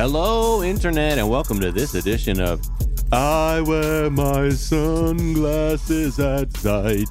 Hello, Internet, and welcome to this edition of I Wear My Sunglasses at Zeit.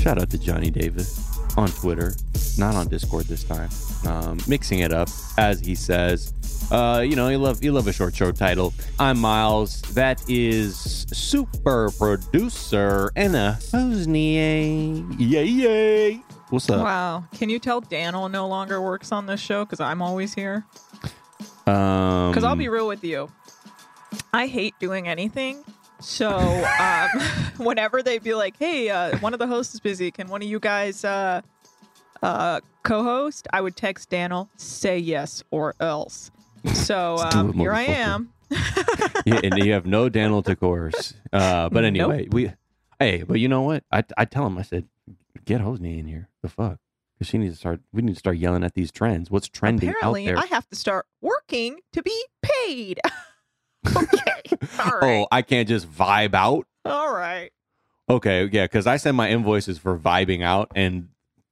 Shout out to Johnny Davis on Twitter, not on Discord this time. Um, mixing it up, as he says. Uh, you know, you love you love a short show title. I'm Miles. That is super producer Anna Hossnieh. Yay, yay. What's up? Wow. Can you tell Daniel no longer works on this show because I'm always here? Um, Because I'll be real with you. I hate doing anything. So um, whenever they'd be like, hey, uh, one of the hosts is busy, can one of you guys uh, uh, co host? I would text Daniel, say yes or else. So um, here I am. yeah, and you have no Daniel to course. Uh, but anyway, we hey, but you know what? I I tell him I said, get Hosni in here. The fuck, because she needs to start. We need to start yelling at these trends. What's trending Apparently, out there? I have to start working to be paid. okay. All right. Oh, I can't just vibe out. All right. Okay, yeah, because I send my invoices for vibing out, and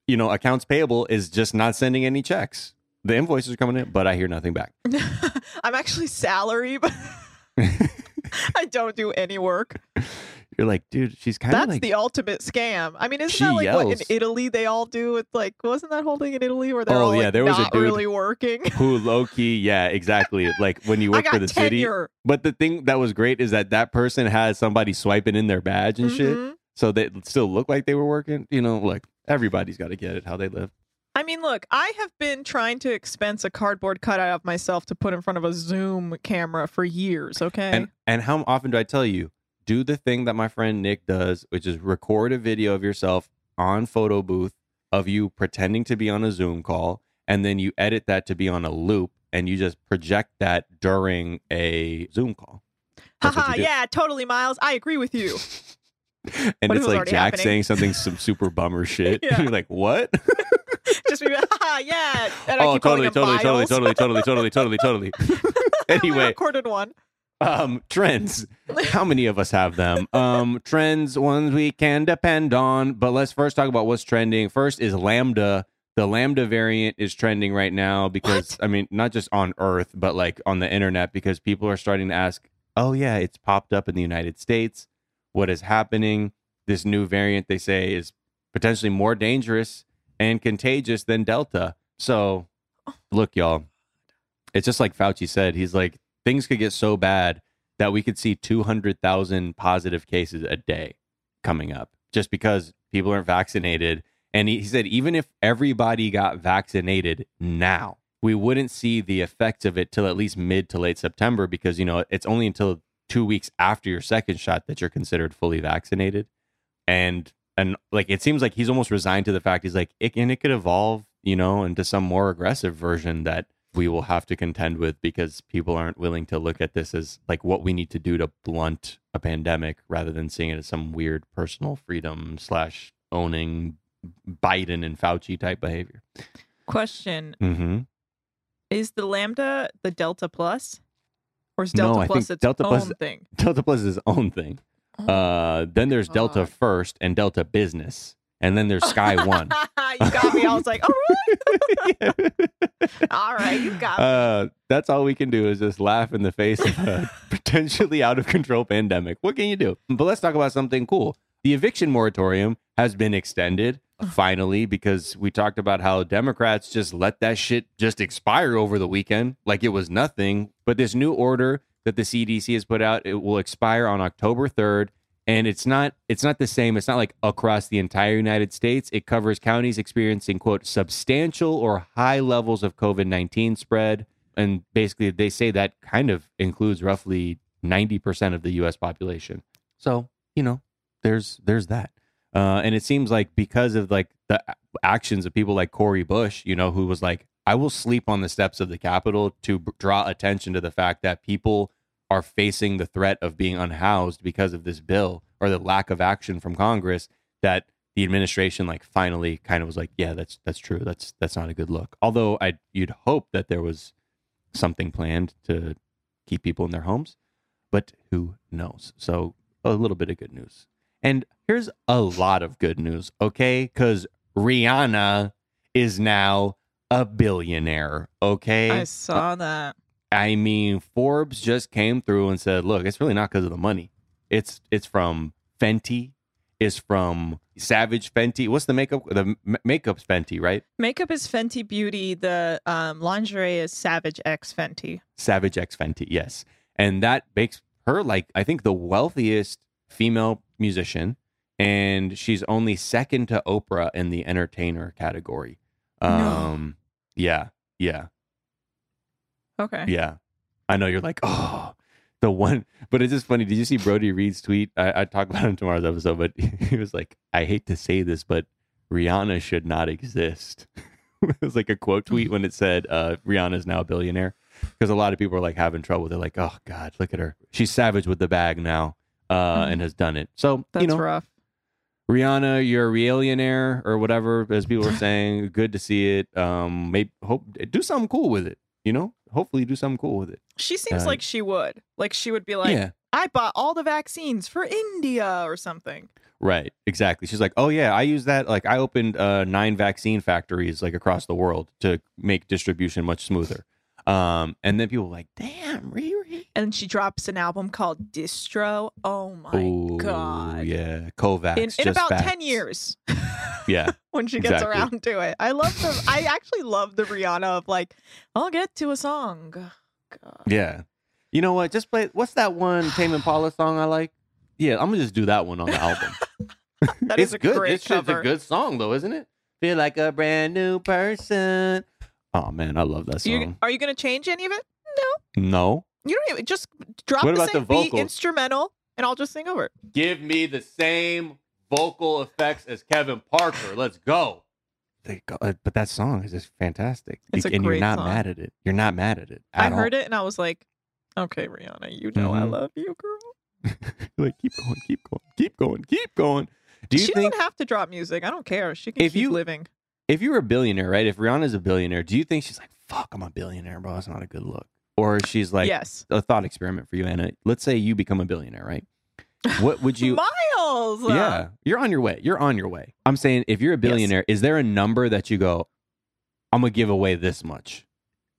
you know, accounts payable is just not sending any checks. The invoices are coming in, but I hear nothing back. I'm actually salary, but I don't do any work. You're like, dude, she's kind of That's like the ultimate scam. I mean, isn't that like what in. Italy they all do? It's like, wasn't that holding in Italy where they're Oh, all yeah, like, there was a not dude- really working? who low key, yeah, exactly. Like when you work for the city. But the thing that was great is that that person has somebody swiping in their badge and shit, Mhm. so they still look like they were working. You know, like everybody's got to get it how they live. I mean, look, I have been trying to expense a cardboard cutout of myself to put in front of a Zoom camera for years. Okay. And and how often do I tell you? Do the thing that my friend Nick does, which is record a video of yourself on photo booth of you pretending to be on a Zoom call, and then you edit that to be on a loop, and you just project that during a Zoom call. Haha, yeah, totally, Miles. I agree with you. And if it's it like Jack happening? saying something some super bummer shit. Yeah. You're like, what? Just be like, haha, yeah. And I oh, keep calling totally, totally, totally, totally, totally, totally, totally, totally. I anyway, recorded one. um, trends. How many of us have them? Um, trends, ones we can depend on. But let's first talk about what's trending. First is Lambda. The Lambda variant is trending right now because I mean, not just on Earth, but like on the internet, because people are starting to ask, "Oh yeah, it's popped up in the United States. What is happening?" This new variant they say is potentially more dangerous and contagious than Delta. So, oh. look, y'all, it's just like Fauci said. He's like, things could get so bad that we could see 200,000 positive cases a day coming up just because people aren't vaccinated. And he, he said, even if everybody got vaccinated now, we wouldn't see the effects of it till at least mid to late September because, you know, it's only until two weeks after your second shot that you're considered fully vaccinated. And, and like, it seems like he's almost resigned to the fact he's like, it, and it could evolve, you know, into some more aggressive version that we will have to contend with because people aren't willing to look at this as like what we need to do to blunt a pandemic rather than seeing it as some weird personal freedom slash owning Biden and Fauci type behavior. Question Mm-hmm. Is the Lambda the Delta Plus? Or is Delta I Plus its Delta own Plus- thing? Delta Plus is his own thing. Uh, then there's Delta First and Delta Business, and then there's Sky One. you got me. I was like, oh, really? all right, you got me. uh, that's all we can do is just laugh in the face of a potentially out of control pandemic. What can you do? But let's talk about something cool. The eviction moratorium has been extended finally because we talked about how Democrats just let that shit just expire over the weekend like it was nothing. But this new order that the CDC has put out, it will expire on October 3rd and it's not it's not the same. It's not like across the entire united states. It covers counties experiencing quote substantial or high levels of covid-19 spread. And basically they say that kind of includes roughly 90% of the us population. So you know there's there's that. Uh, and it seems like because of like the actions of people like Cori Bush, you know, who was like, I will sleep on the steps of the Capitol to b- draw attention to the fact that people are facing the threat of being unhoused because of this bill or the lack of action from Congress that the administration like finally kind of was like, yeah, that's that's true. That's that's not a good look. Although I you'd hope that there was something planned to keep people in their homes, but who knows? So a little bit of good news. And here's a lot of good news, okay? Cuz Rihanna is now a billionaire, okay? I saw that. I mean, Forbes just came through and said, "Look, it's really not because of the money. It's it's from Fenty. It's from Savage Fenty. What's the makeup? The m- makeup's Fenty, right? Makeup is Fenty Beauty. The um, lingerie is Savage X Fenty. Savage X Fenty, yes. And that makes her like I think the wealthiest female musician, and she's only second to Oprah in the entertainer category. No. Um, yeah, yeah, Okay. yeah. I know you're like, oh, the one, but it's just funny. Did you see Brody Reed's tweet? I, I talk about him tomorrow's episode, but he was like, I hate to say this, but Rihanna should not exist. it was like a quote tweet when it said uh, Rihanna is now a billionaire because a lot of people are like having trouble. They're like, oh God, look at her. She's savage with the bag now uh, Mhm. and has done it. So, That's you know, rough. Rihanna, you're a realionaire or whatever, as people were saying. Good to see it. Um, maybe hope do something cool with it. You know, hopefully do something cool with it. She seems Uh, like she would. Like she would be like, yeah, I bought all the vaccines for India or something. right, exactly. She's like, oh yeah, I use that. Like, I opened uh, nine vaccine factories like across the world to make distribution much smoother. Um, and then people were like, damn, Riri. And she drops an album called Distro. Oh my Ooh, god. yeah, Kovacs. In, in about facts. 10 years. Yeah, when she gets exactly. around to it. I love the I actually love the Rihanna of like, I'll get to a song. God. yeah. You know what? Just play. What's that one Tame Impala song I like? Yeah, I'm gonna just do that one on the album. That it's is a good. great it's just cover. a good song, though, isn't it? Feel like a brand new person. Oh man, I love that You, song. are you going to change any of it? No, No. You don't even just drop What the about same the beat instrumental and I'll just sing over it. give me the same vocal effects as Kevin Parker. Let's go. uh, But that song is just fantastic, It's a and you're not song. mad at it. You're not mad at it. I At heard it and I was like, okay, Rihanna, you know I Mhm. love you, girl. like keep going, keep going, keep going, keep going. Do you she think doesn't have to drop music. I don't care. She can If keep you- living. If you were a billionaire, right? If Rihanna's a billionaire, do you think she's like, "Fuck, I'm a billionaire, bro. That's not a good look," or she's like, yes. a thought experiment for you, Anna. Let's say you become a billionaire, right? What would you? Miles. yeah, you're on your way. You're on your way. I'm saying, if you're a billionaire, is there a number that you go, I'm gonna give away this much,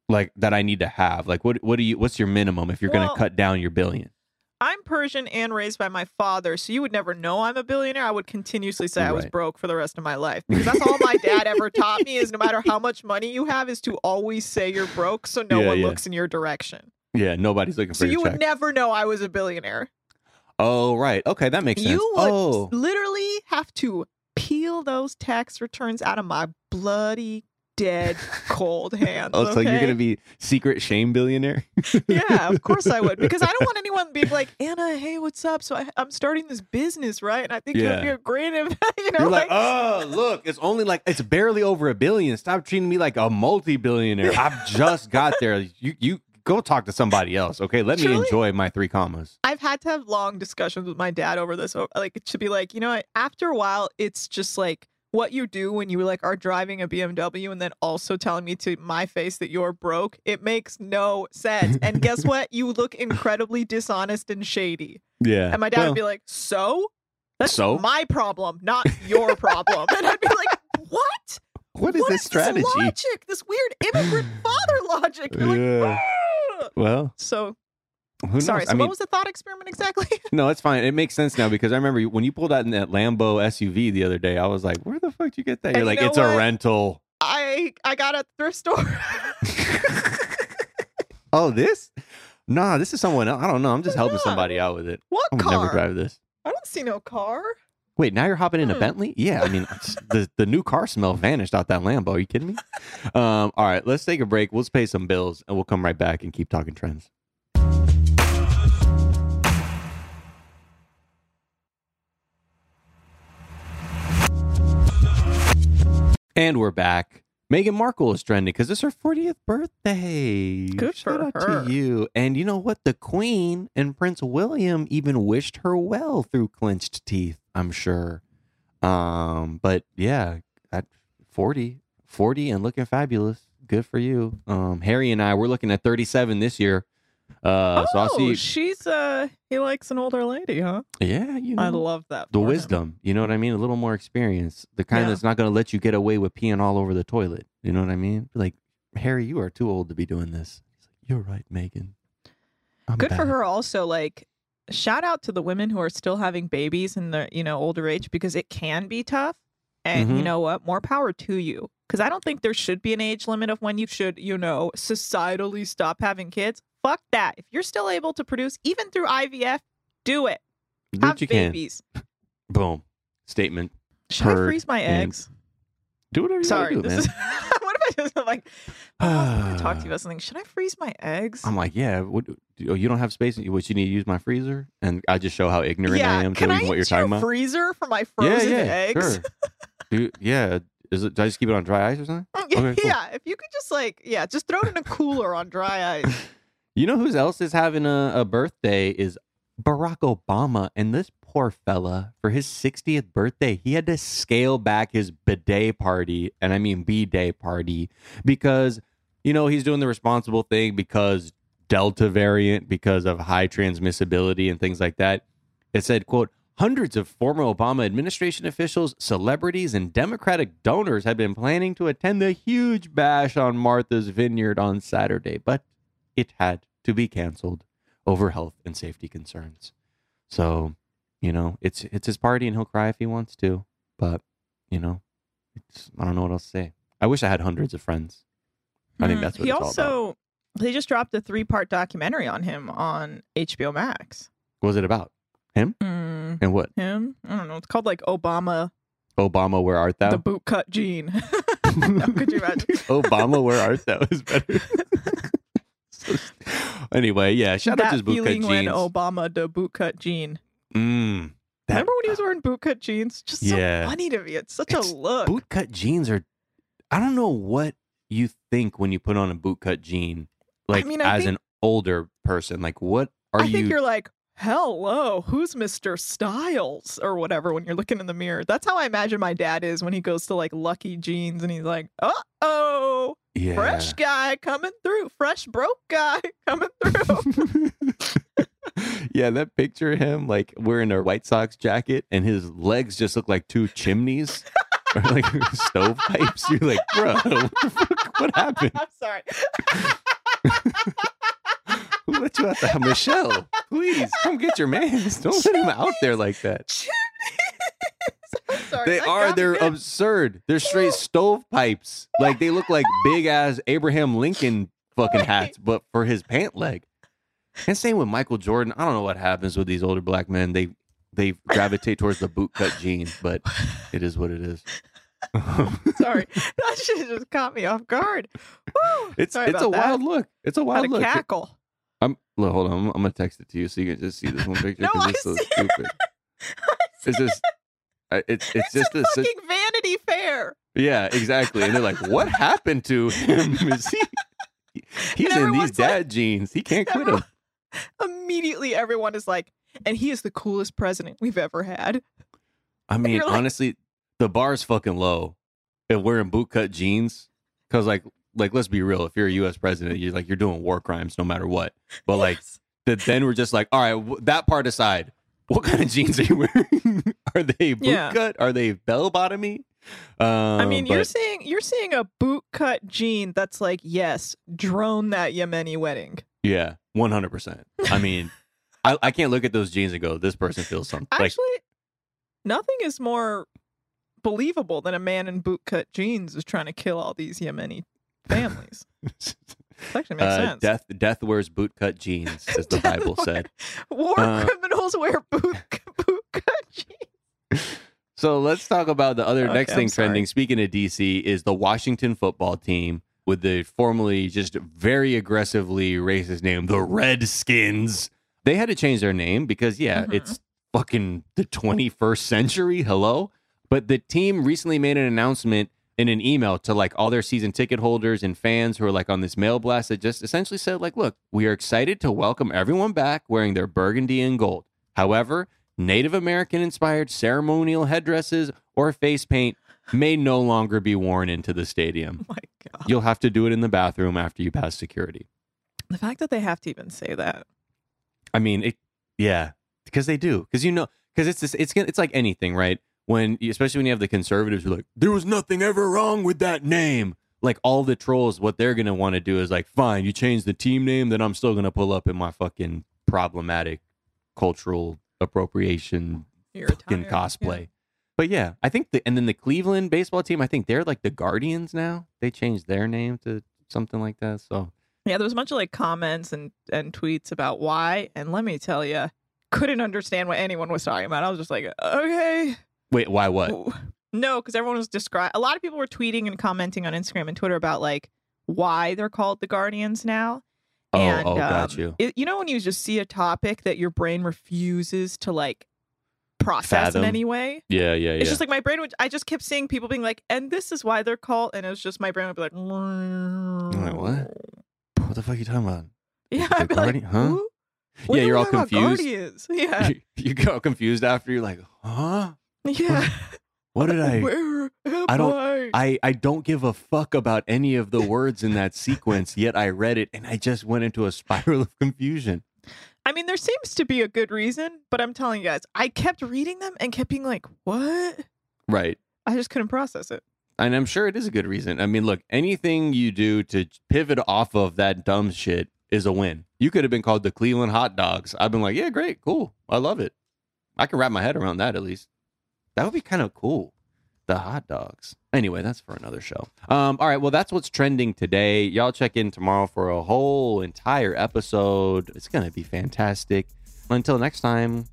like that I need to have? Like, what? What do you? What's your minimum if you're Well- gonna cut down your billion? I'm Persian and raised by my father, so you would never know I'm a billionaire. I would continuously say I was broke for the rest of my life because that's all my dad ever taught me is no matter how much money you have is to always say you're broke so no Yeah, one yeah. looks in your direction. Yeah, nobody's looking for So you check. would never know I was a billionaire. oh, right. Okay, that makes sense. You would oh, literally have to peel those tax returns out of my bloody dead cold hands. oh, so you're gonna be secret shame billionaire? yeah, of course I would, because I don't want anyone being like, Anna, hey, what's up? So I, I'm starting this business, right? And I think Yeah. a great, inv- you know, You're like, like, oh, look, it's only like it's barely over a billion. Stop treating me like a multi-billionaire. I've just got there. You you go talk to somebody else, okay? Let me enjoy my three commas. I've had to have long discussions with my dad over this. Like, to be like, you know, what? after a while, it's just like what you do when you like are driving a BMW and then also telling me to my face that you're broke. It makes no sense. And guess what? You look incredibly dishonest and shady. Yeah. And my dad would be like, "So, that's So? my problem, not your problem." and I'd be like, "What? what is this strategy? This logic? This weird immigrant father logic?" You're like, "Ah." Well, So who knows? sorry. So I mean, what was the thought experiment exactly? no, it's fine. It makes sense now because I remember when you pulled out in that Lambo SUV the other day. I was like, "Where the fuck did you get that?" You're And you like, know "It's what? a rental." I I got at the thrift store. oh, this? Nah, this is someone else. I don't know. I'm just helping Yeah. somebody out with it. what I'll car? never drive this. I don't see no car. Wait, now you're hopping in a Hmm. Bentley? Yeah, I mean, the the new car smell vanished out that Lambo. Are you kidding me? Um, all right, let's take a break. Let's pay some bills, and we'll come right back and keep talking trends. And we're back. Meghan Markle is trending because it's her 40th birthday. Good Shout for out her. to you. And you know what? The Queen and Prince William even wished her well through clenched teeth, I'm sure. Um, but yeah, at 40, 40 and looking fabulous. Good for you. Um, Harry and I, we're looking at 37 this year. Uh, so I'll oh, see. she's uh, he likes an older lady, huh? Yeah, you know. I love that. the for him. wisdom. You know what I mean? A little more experience. The kind Yeah. that's not going to let you get away with peeing all over the toilet. You know what I mean? Like, Harry, you are too old to be doing this. Like, You're right, Meghan. I'm Good for her also like shout out to the women who are still having babies in the, you know, older age because it can be tough. And you Mhm. know what? More power to you. Cuz I don't think there should be an age limit of when you should, you know, societally stop having kids. Fuck that. If you're still able to produce even through IVF, do it. Do Have you can. babies. Boom. Statement. Should I Heard freeze my eggs? Do whatever you Sorry. want to do, man. is what if I just like I gonna talk to you about something. Should I freeze my eggs? I'm like, yeah. What? Oh, you don't have space. What you need to use my freezer, and I just show how ignorant yeah, I am to can I even what you're talking about. freezer for my yeah, frozen yeah, eggs? sure. Yeah. Is it? Do I just keep it on dry ice or something? Okay, cool. yeah, if you could just like, yeah, just throw it in a cooler on dry ice. You know who else is having a, a birthday is Barack Obama, and this poor fella for his 60th birthday, he had to scale back his bidet party, and I mean b day party, because you know he's doing the responsible thing because Delta variant, because of high transmissibility and things like that. It said, "quote." Hundreds of former Obama administration officials, celebrities, and Democratic donors had been planning to attend the huge bash on Martha's Vineyard on Saturday, but it had to be canceled over health and safety concerns. So, you know, it's it's his party and he'll cry if he wants to, but you know, it's I don't know what else to say. I wish I had hundreds of friends. I think Mm, that's what he it's all about. also they just dropped a three part documentary on him on HBO Max. What was it about? Him Mm, and what? him? I don't know. It's called like Obama, Obama, where art thou? the bootcut gene. no, could you imagine? Obama, where art thou is better. Anyway, yeah, shout out that to his bootcut jeans. when Obama the bootcut gene. mm, that Remember when he was wearing bootcut jeans? Just Yeah. so funny to me. It's such It's a look. bootcut jeans are I don't know what you think when you put on a bootcut jean like mean, I as think- an older person like what are I you think you're like, hello, who's Mr. Styles or whatever when you're looking in the mirror. That's how I imagine my dad is when he goes to like Lucky Jeans and he's like, uh oh, yeah fresh guy coming through, fresh broke guy coming through. yeah that picture of him like wearing a White Sox jacket and his legs just look like two chimneys or like stovepipes you're like bro what, the fuck? what happened I'm sorry. who let you out the Michelle please come get your man. don't let him out there like that They that are. They're absurd. They're straight stovepipes. Like they look like big ass Abraham Lincoln fucking hats, but for his pant leg. And same with Michael Jordan. I don't know what happens with these older black men. They they gravitate towards the bootcut jeans, but it is what it is. sorry. That shit just caught me off guard. Woo. it's Sorry it's a that. wild look. It's a Had wild a look. cackle. I'm look, hold on. I'm, I'm gonna text it to you so you can just see this one picture No, I it's so see it. stupid. It's just it's it's, It's just a sit- fucking Vanity Fair. Yeah, exactly. And they're like, "What happened to him? Is he? He's in these everyone's like- dad jeans. He can't quit them." Everyone- Immediately, everyone is like, and he is the coolest president we've ever had. I mean, like- honestly, the bar is fucking low. If wearing bootcut jeans, because like, like let's be real. If you're a U.S. president, you're like you're doing war crimes no matter what. But like, Yes. that then we're just like, all right, w- that part aside, what kind of jeans are you wearing? are they Yeah. bootcut? Are they bell bottomy? Um, I mean, you're seeing you're seeing a boot cut jean that's like, yes, drone that Yemeni wedding. yeah, one hundred percent. I mean, I, I can't look at those jeans and go, this person feels something. Like, Actually, nothing is more believable than a man in boot cut jeans is trying to kill all these Yemeni families. It actually makes uh, sense. death death wears bootcut jeans, as the Bible said. War uh, criminals wear boot boot cut jeans. So let's talk about the other Okay, next thing trending. Speaking of DC, is the Washington football team with the formerly just very aggressively racist name, the Redskins. They had to change their name because yeah, Mhm. it's fucking the 21st century. Hello, but the team recently made an announcement in an email to like all their season ticket holders and fans who are like on this mail blast that just essentially said like, look, we are excited to welcome everyone back wearing their burgundy and gold. However, Native American inspired ceremonial headdresses or face paint may no longer be worn into the stadium. Oh my god. You'll have to do it in the bathroom after you pass security. The fact that they have to even say that. I mean, it, yeah, because they do. Because you know, because it's this, it's it's like anything, right? When especially when you have the conservatives who are like, there was nothing ever wrong with that name. like all the trolls, what they're gonna want to do is like, fine, you change the team name, then I'm still gonna pull up in my fucking problematic cultural appropriation fucking cosplay. But yeah, I think the and then the Cleveland baseball team, I think they're like the Guardians now. They changed their name to something like that. So Yeah. yeah, there was a bunch of like comments and and tweets about why, and let me tell you, couldn't understand what anyone was talking about. I was just like, okay, wait, why what? No, because everyone was describing. A lot of people were tweeting and commenting on Instagram and Twitter about like why they're called the Guardians now. Oh, and, oh, got um, you. it- you know when you just see a topic that your brain refuses to like process Fathom. in any way. Yeah, yeah, yeah. It's just like my brain would. I just kept seeing people being like, "And this is why they're called," and it was just my brain would be like, like, what? what the fuck are you talking about? Yeah, I'd be like, huh? "Who? Yeah, you're all confused. Yeah, You, you get all confused after you're like, huh? Yeah. What did I? Where I don't- I? I, I don't give a fuck about any of the words in that sequence, yet I read it and I just went into a spiral of confusion. I mean, there seems to be a good reason, but I'm telling you guys, I kept reading them and kept being like, "What?" Right. I just couldn't process it. And I'm sure it is a good reason. I mean, look, anything you do to pivot off of that dumb shit is a win. You could have been called the Cleveland Hot Dogs. I've been like, yeah, great, cool. I love it. I can wrap my head around that at least. That would be kind of cool. The hot dogs. Anyway, that's for another show. Um, all right, well, that's what's trending today. Y'all check in tomorrow for a whole entire episode. It's gonna be fantastic. Until next time,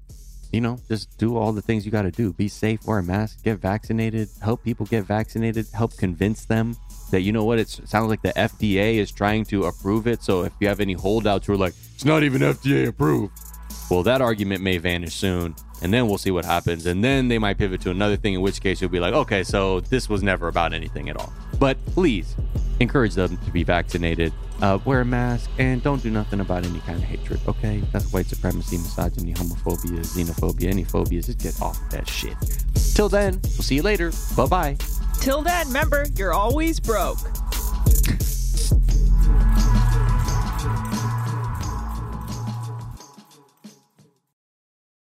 you know, just do all the things you got to do. Be safe, wear a mask, get vaccinated, help people get vaccinated, help convince them that, you know what, it sounds like the FDA is trying to approve it. So if you have any holdouts who are like, it's not even FDA approved, well, that argument may vanish soon. And then we'll see what happens. And then they might pivot to another thing, in which case you'll be like, okay, so this was never about anything at all. But please encourage them to be vaccinated, uh, wear a mask, and don't do nothing about any kind of hatred, okay? That's white supremacy, misogyny, homophobia, xenophobia, any phobias. Just get off that shit. Till then, we'll see you later. Bye bye. Till then, remember, you're always broke.